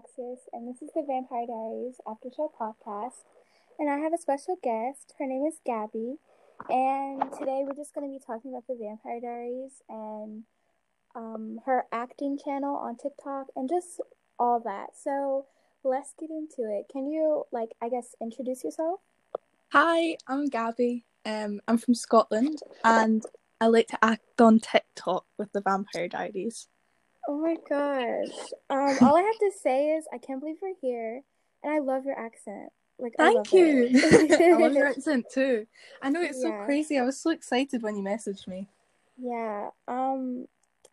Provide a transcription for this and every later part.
Alexis, and this is the Vampire Diaries After Show podcast. And I have a special guest. Her name is Gabby, and today we're just going to be talking about the Vampire Diaries and um, her acting channel on TikTok and just all that. So let's get into it. Can you, like, I guess, introduce yourself? Hi, I'm Gabby. Um, I'm from Scotland, and I like to act on TikTok with the Vampire Diaries. Oh my gosh. Um, all I have to say is I can't believe we're here, and I love your accent. Like, I Thank you. I love your accent too. I know it's so crazy. I was so excited when you messaged me. Yeah. Um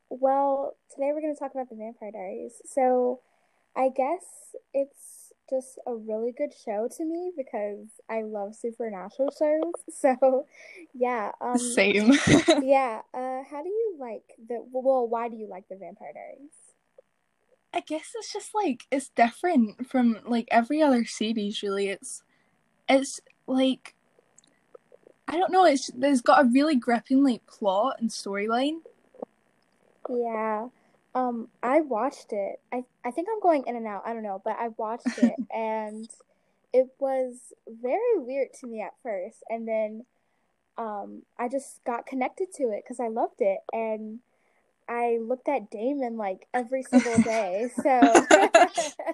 well, today we're going to talk about the Vampire Diaries. So, I guess it's just a really good show to me because I love supernatural shows. So, yeah. Um Same. yeah, uh how do you like the well, why do you like the Vampire Diaries? I guess it's just like it's different from like every other series. Really, it's it's like I don't know. It's there's got a really gripping like plot and storyline. Yeah. Um, I watched it. I I think I'm going in and out. I don't know, but I watched it and it was very weird to me at first, and then um I just got connected to it because I loved it and I looked at Damon like every single day. So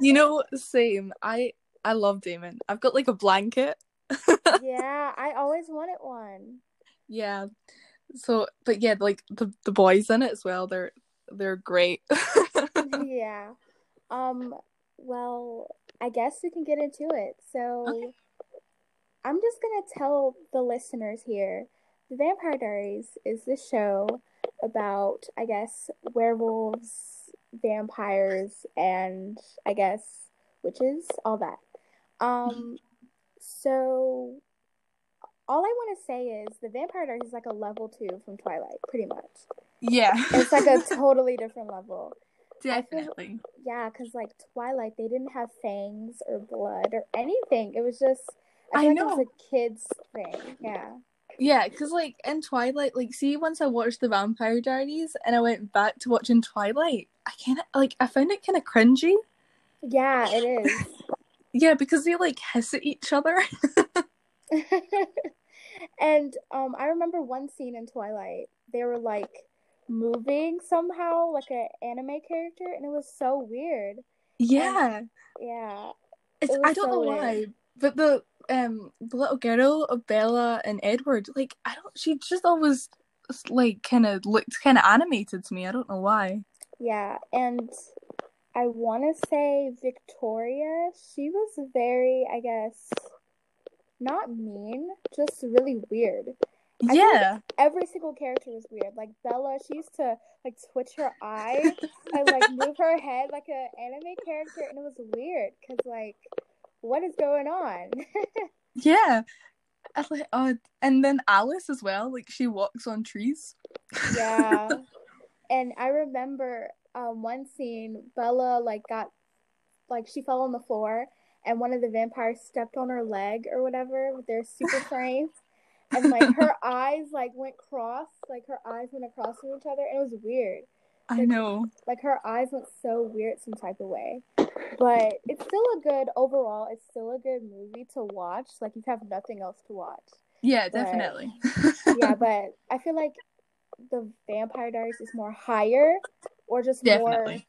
You know, same. I I love Damon. I've got like a blanket. yeah, I always wanted one. Yeah. So, but yeah, like the the boys in it as well. They're they're great. Yeah. Um, well, I guess we can get into it. So, Okay. I'm just gonna tell the listeners here, The Vampire Diaries is the show about, I guess, werewolves, vampires, and I guess witches, all that. Um, so all I want to say is The Vampire Diaries is like a level two from Twilight, pretty much. yeah. It's like a totally different level. Definitely. Yeah, because like Twilight, they didn't have fangs or blood or anything. It was just I, I feel like know. it was a kid's thing. Yeah. Yeah, because like in Twilight, like see, once I watched the Vampire Diaries and I went back to watching Twilight, I kind of like I found it kind of cringy. Yeah, it is. Yeah, because they like hiss at each other. and um I remember one scene in Twilight. They were like moving somehow like an anime character and it was so weird. yeah, Yeah. it's it I don't so know weird. why, but the um the little girl of Bella and Edward, like I don't, she just always like kind of looked kind of animated to me. I don't know why. Yeah, and I want to say Victoria, she was very, I guess, not mean, just really weird. I yeah, Every single character was weird. Like Bella, she used to like twitch her eye and like move her head like an anime character, and it was weird because like, what is going on? yeah. I like, oh, and then Alice as well. Like she walks on trees. yeah. And I remember um, one scene, Bella like got like she fell on the floor and one of the vampires stepped on her leg or whatever with their super strength. And like her eyes like went cross, like her eyes went across from each other, and it was weird. I Like- know. Like her eyes went so weird some type of way. But it's still a good overall, it's still a good movie to watch. Like you have nothing else to watch. Yeah, But- definitely. yeah, but I feel like the Vampire Diaries is more higher or just more Definitely.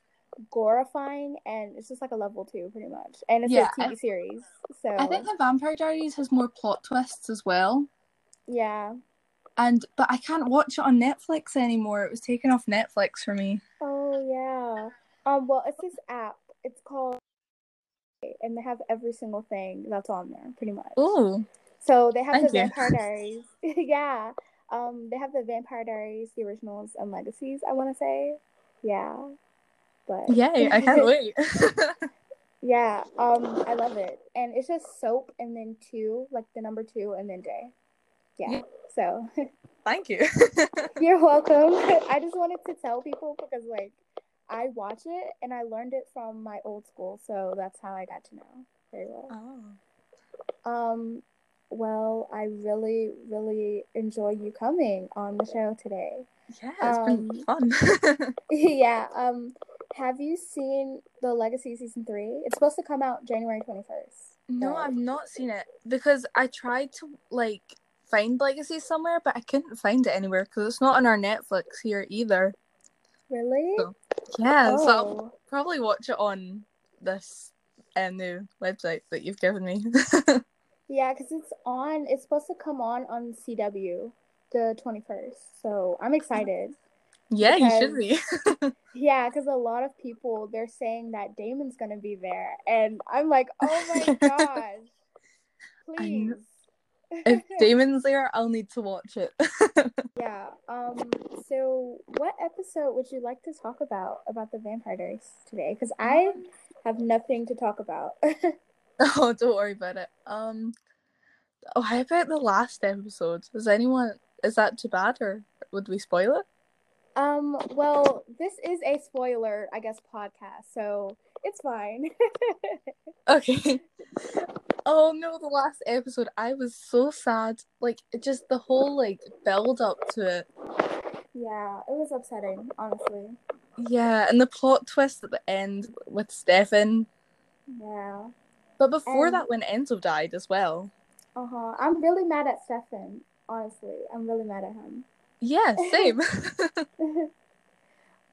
Glorifying, and it's just like a level two, pretty much. And it's Yeah, a TV I- series, so I think the Vampire Diaries has more plot twists as well. yeah. And but I can't watch it on Netflix anymore. It was taken off Netflix for me. Oh yeah. Um. Well, it's this app. It's called, and they have every single thing that's on there, pretty much. Oh, So they have the you. Vampire Diaries. yeah. Um, they have the Vampire Diaries, the originals, and legacies. I want to say, yeah. But yay! I can't wait. Yeah, um, I love it. And it's just soap and then two, like the number two and then day. Yeah. So Thank you. you're welcome. I just wanted to tell people because like I watch it and I learned it from my old school, so that's how I got to know very well. oh. Um, well, I really, really enjoy you coming on the show today. Yeah, it's been Um, fun. yeah. Um, have you seen the Legacy season three? It's supposed to come out January twenty first. No, I've not seen it because I tried to like find Legacy somewhere, but I couldn't find it anywhere because it's not on our Netflix here either. Really? So, yeah, oh. so I'll probably watch it on this uh, new website that you've given me. yeah, because it's on. It's supposed to come on on CW the twenty first. So I'm excited. Yeah, because, you should be. yeah, because a lot of people they're saying that Damon's gonna be there, and I'm like, oh my gosh, please. if Damon's there, I'll need to watch it. yeah. Um. So, what episode would you like to talk about about the Vampire Diaries today? Because I have nothing to talk about. oh, don't worry about it. Um. Oh, how about the last episode? Is anyone is that too bad, or would we spoil it? Um, well, this is a spoiler, I guess, podcast, so it's fine. okay. Oh no, the last episode, I was so sad. Like, just the whole like build up to it. Yeah, it was upsetting, honestly. Yeah, and the plot twist at the end with Stefan. Yeah. But before and... that, when Enzo died as well. Uh huh. I'm really mad at Stefan. Honestly, I'm really mad at him. Yeah, same.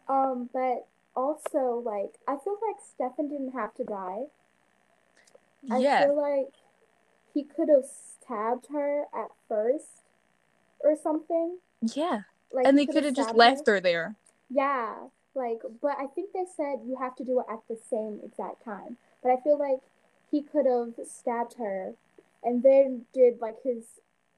um, but also like I feel like Stefan didn't have to die. Yeah. I feel like he could have stabbed her at first or something. Yeah. Like and they could have just left her. her there. Yeah. Like but I think they said you have to do it at the same exact time. But I feel like he could have stabbed her and then did like his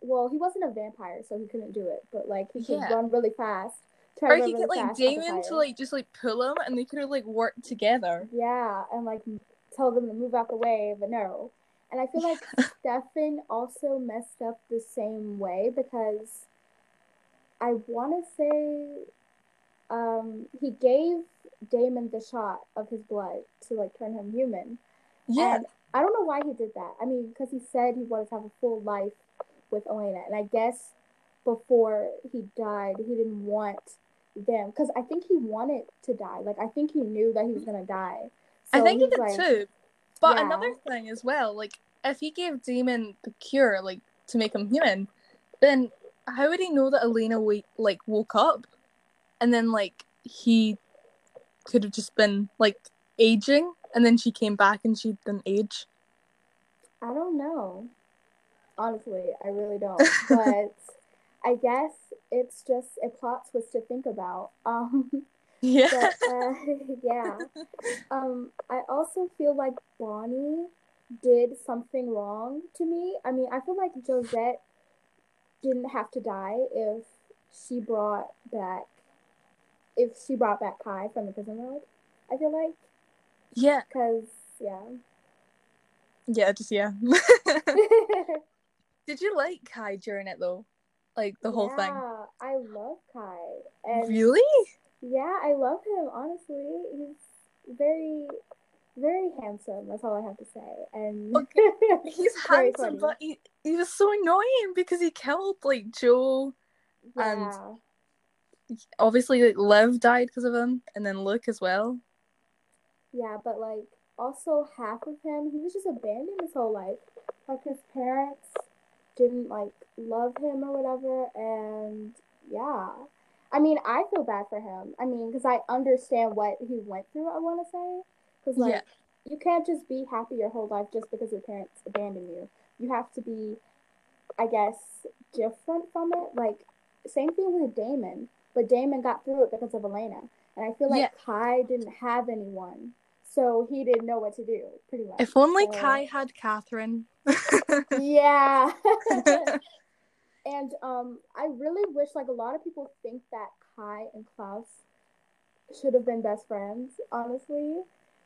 well, he wasn't a vampire, so he couldn't do it. But like he could yeah. run really fast. Or he could like Damon to like just like pull him, and they could have like worked together. Yeah, and like tell them to move out the way, but no. And I feel like Stefan also messed up the same way because I want to say um, he gave Damon the shot of his blood to like turn him human. Yeah. And I don't know why he did that. I mean, because he said he wanted to have a full life with Elena, and I guess before he died, he didn't want them because I think he wanted to die. Like I think he knew that he was gonna die. So I think he did like, too. But yeah. another thing as well, like if he gave Damon the cure, like to make him human, then how would he know that Elena like woke up, and then like he could have just been like aging, and then she came back and she didn't age. I don't know. Honestly, I really don't. But I guess it's just a plot twist to think about. Um, yeah. But, uh, yeah. Um, I also feel like Bonnie did something wrong to me. I mean, I feel like Josette didn't have to die if she brought back if she brought back Kai from the prison world. I feel like. Yeah. Because yeah. Yeah, just yeah. Did you like Kai during it though? Like the whole yeah, thing? I love Kai. And really? Yeah, I love him, honestly. He's very very handsome, that's all I have to say. And okay. he's handsome, funny. but he, he was so annoying because he killed like Jo yeah. and obviously like Liv died because of him and then Luke as well. Yeah, but like also half of him, he was just abandoned his whole life. Like his parents didn't like love him or whatever and yeah. I mean i feel bad for him. I mean because i understand what he went through i want to say. Because like yeah. you can't just be happy your whole life just because your parents abandon you. You have to be i guess different from it. Like same thing with damon but damon got through it because of elena and i feel like yeah. kai didn't have anyone so he didn't know what to do pretty much. If only so... kai had katherine yeah. and um, I really wish like a lot of people think that Kai and Klaus should have been best friends, honestly,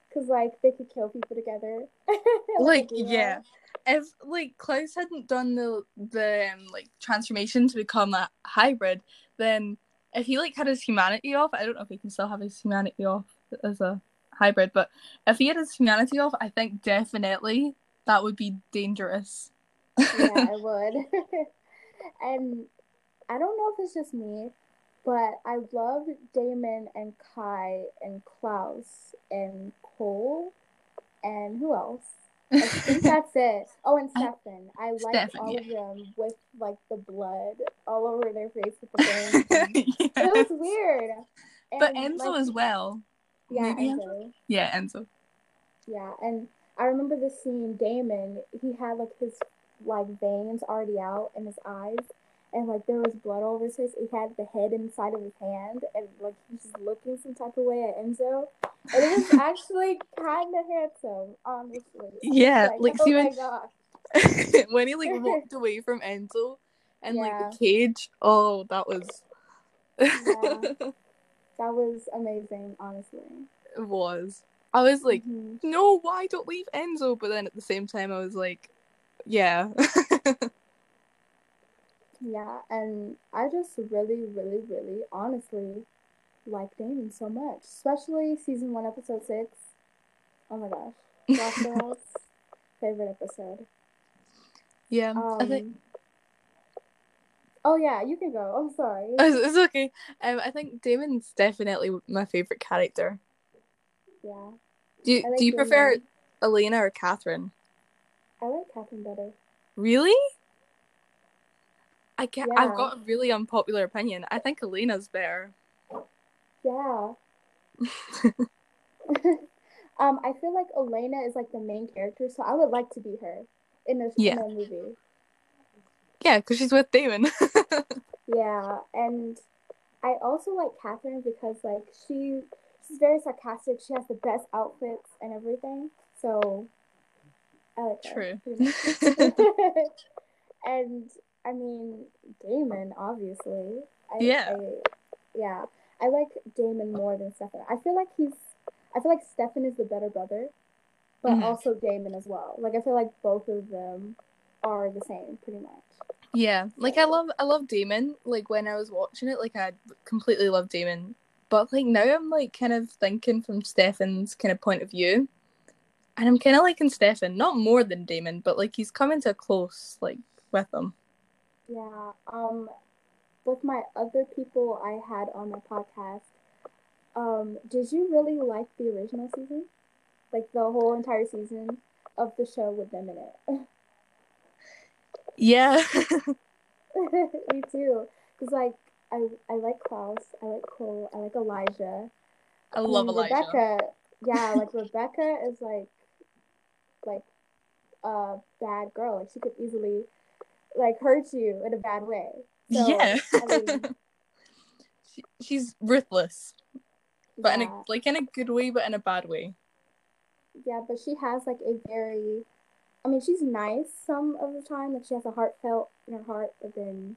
because like they could kill people together. like yeah, if like Klaus hadn't done the the um, like transformation to become a hybrid, then if he like had his humanity off, I don't know if he can still have his humanity off as a hybrid, but if he had his humanity off, I think definitely that would be dangerous. yeah, I would. and I don't know if it's just me, but I love Damon and Kai and Klaus and Kol and who else? I think that's it. Oh, and Stefan. I like all yeah. of them with like the blood all over their face with the Yeah. It was weird. But And, Enzo like, as well. Yeah, maybe Enzo. Yeah, Enzo. Yeah, and I remember the scene. Damon, he had like his like veins already out in his eyes, and like there was blood all over his face. He had the head inside of his hand, and like he's just looking some type of way at Enzo, and it was actually kind of handsome, honestly. Yeah, like, oh see my when- gosh, when he like walked away from Enzo and like the cage. Oh, that was. Yeah. that was amazing, honestly. it was. I was like, Mhm. no, why don't leave Enzo? But then at the same time, I was like, yeah. Yeah, and I just really, really, really, honestly like Damon so much, especially season one, episode six. Oh my gosh, Girls, favorite episode. yeah, Um, I think oh yeah, you can go. I'm sorry. it's, it's okay. Um, I think Damon's definitely my favorite character. Yeah, Do you like do you prefer Elena or Katherine? I like Katherine better. Really? I get. Yeah. I've got a really unpopular opinion. I think Elena's better. Yeah. um, I feel like Elena is like the main character, so I would like to be her in a, Yeah. movie. yeah, because she's with Damon. Yeah, and I also like Katherine because like she she's very sarcastic. She has the best outfits and everything. So I like her. True. pretty and I mean Damon, obviously. I, Yeah. I, yeah. I like Damon more than Stefan. I feel like he's I feel like Stefan is the better brother, but Mhm. also Damon as well. Like I feel like both of them are the same pretty much. Yeah, like I love I love Damon. Like when I was watching it, like I completely love Damon. But like now I'm like kind of thinking from Stefan's kind of point of view. And I'm kind of liking Stefan, not more than Damon, but like he's coming to a close like with him. Yeah. Um, with my other people I had on the podcast, um, did you really like the original season? Like the whole entire season of the show with them in it? Yeah. Me too. Cause like I I like Klaus, I like Kol, I like Elijah. I um, love mean, Elijah. Rebekah, yeah, like Rebekah is like like a bad girl. Like she could easily like hurt you in a bad way. So, yeah. I mean, she, she's ruthless, but in a like in a good way, but in a bad way. Yeah, but she has like a very, I mean, she's nice some of the time. Like she has a heartfelt in her heart, but then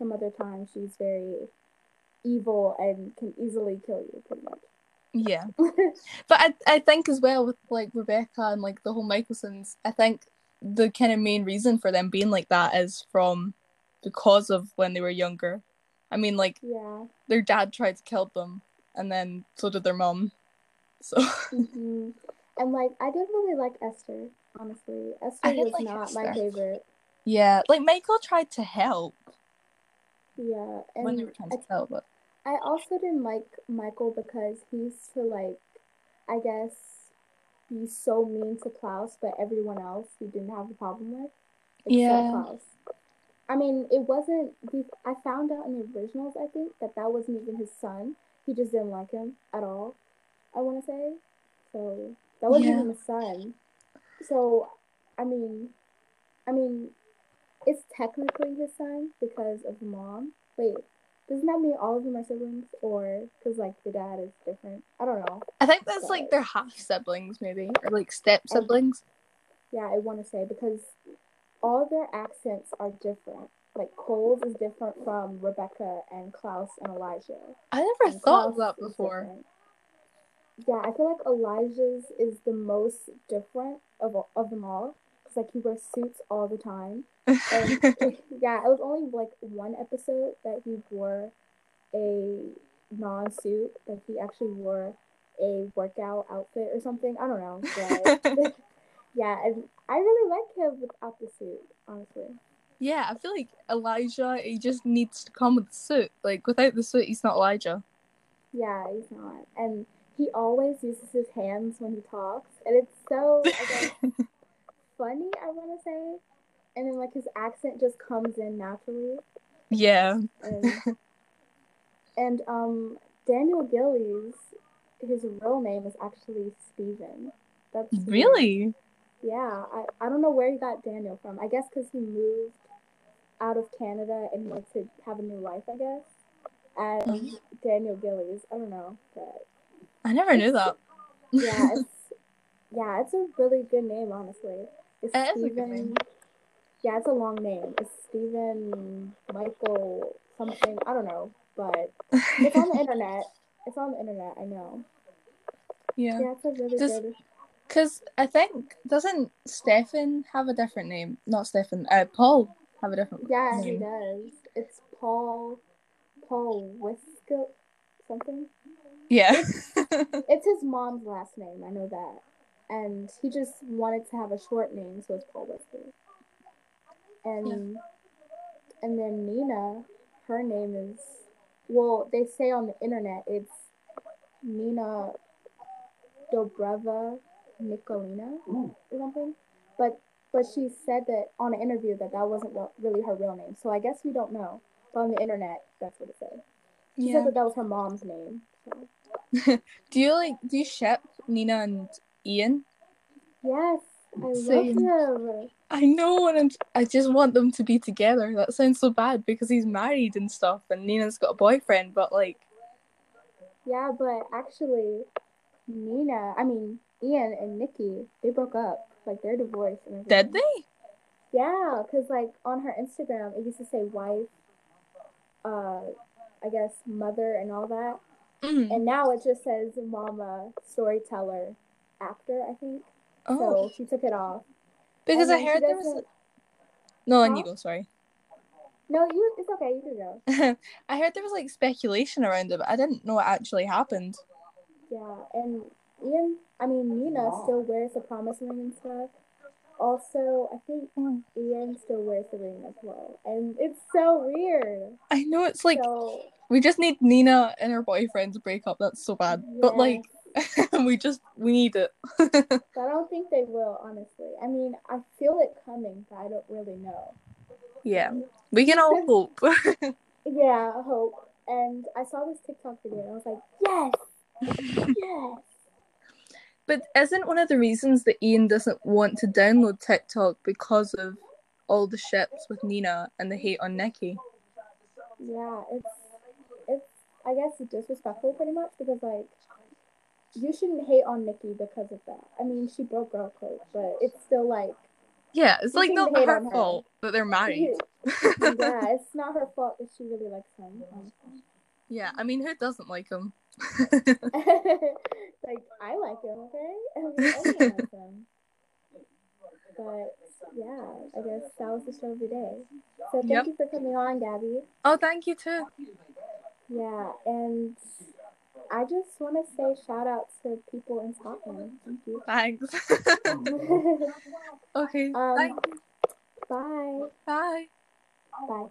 some other times she's very evil and can easily kill you, pretty much. Yeah. But I I think as well with like Rebekah and like the whole Mikaelsons, I think the kind of main reason for them being like that is from because of when they were younger. I mean, like yeah. their dad tried to kill them, and then so did their mom So hmm And like, I didn't really like Esther, honestly. Esther was like not my favorite. yeah, like Michael tried to help Yeah, when they and were trying I, to but I also didn't like Michael because he used to like, I guess, be so mean to Klaus, but everyone else he didn't have a problem with, Yeah. Klaus. I mean, it wasn't. I found out in the originals, I think, that that wasn't even his son. He just didn't like him at all. I want to say, so that wasn't Yeah. even his son. So, I mean, I mean, it's technically his son because of the mom. Wait, doesn't that mean all of them are siblings, or because like the dad is different? I don't know. I think that's like But- their half siblings, maybe or like step siblings. Yeah, I want to say because all their accents are different. Like Kol's is different from Rebekah and Klaus and Elijah. I never And thought of Klaus that is before. Yeah, I feel like Elijah's is the most different of of them all because like he wears suits all the time. And yeah, it was only like one episode that he wore a non-suit, like he actually wore a workout outfit or something. I don't know, but yeah, and I really like him without the suit, honestly. Yeah, I feel like Elijah, he just needs to come with the suit. Like, without the suit, he's not Elijah. Yeah, he's not. And he always uses his hands when he talks. And it's so, guess, funny, I want to say. And then, like, his accent just comes in naturally. yeah. And, and um, Daniel Gillies, his real name is actually Stephen. That's. Really? Yeah, I, I don't know where he got Daniel from. I guess because he moved out of Canada and wanted to have a new life, I guess. And Daniel Gillies, I don't know, but I never knew that. yeah, it's yeah, it's a really good name, honestly. It's It is a good Stephen. Yeah, it's a long name. It's Stephen Michael something. I don't know, but it's on the internet. It's on the internet. I know. yeah. Yeah, it's a really Does- good. Because I think, doesn't Stefan have a different name? Not Stefan, uh, Paul have a different name. Yeah, he does. It's Paul. Paul Wisco something. Yeah. It's his mom's last name. I know that. And he just wanted to have a short name, so it's Paul Whisker. And and then Nina, her name is well, they say on the internet it's Nina Dobreva Nikolina or something. But but she said that on an interview that that wasn't really her real name. So I guess we don't know. But on the internet, that's what it said. She yeah. said that that was her mom's name. So. Do you like, do you ship Nina and Ian? Yes, I Same. love him. I know, and I just want them to be together. That sounds so bad because he's married and stuff, and Nina's got a boyfriend, but like, Yeah, but actually, Nina, I mean, Ian and Nikki, they broke up. Like, they're divorced. And did they? Yeah, because, like, on her Instagram, it used to say wife, uh, I guess mother and all that. Mm. And now it just says mama, storyteller, actor, I think. Oh, So she took it off. because I heard there was. No, Huh? you go. Sorry. No, you, it's okay, you can go. I heard there was like speculation around it, but I didn't know what actually happened. Yeah, and Ian, I mean, Nina still wears the promise ring and stuff. Also, I think Mm. Ian still wears the ring as well. And it's so weird. I know it's like so, we just need Nina and her boyfriend to break up. That's so bad, but like. we just we need it. I don't think they will, honestly. I mean, I feel it coming, but I don't really know. yeah, we can all hope. Yeah, hope. And I saw this TikTok video and I was like, yes, yes. But isn't one of the reasons that Ian doesn't want to download TikTok because of all the ships with Nina and the hate on Nikki? Yeah, it's it's I guess disrespectful pretty much because like you shouldn't hate on Nikki because of that. I mean, she broke girl code, but it's still like Yeah, it's like not her fault that they're married. yeah, it's not her fault that she really likes him. honestly. yeah, I mean, who doesn't like him? like I like him, okay? I mean, likes him. But yeah, I guess that was the show of the day. So thank Yep. you for coming on, Gabby. oh, thank you too. Yeah, and I just want to say shout out to people in Scotland. Thank you. Thanks. okay. Um, thank- Bye. Bye. Bye.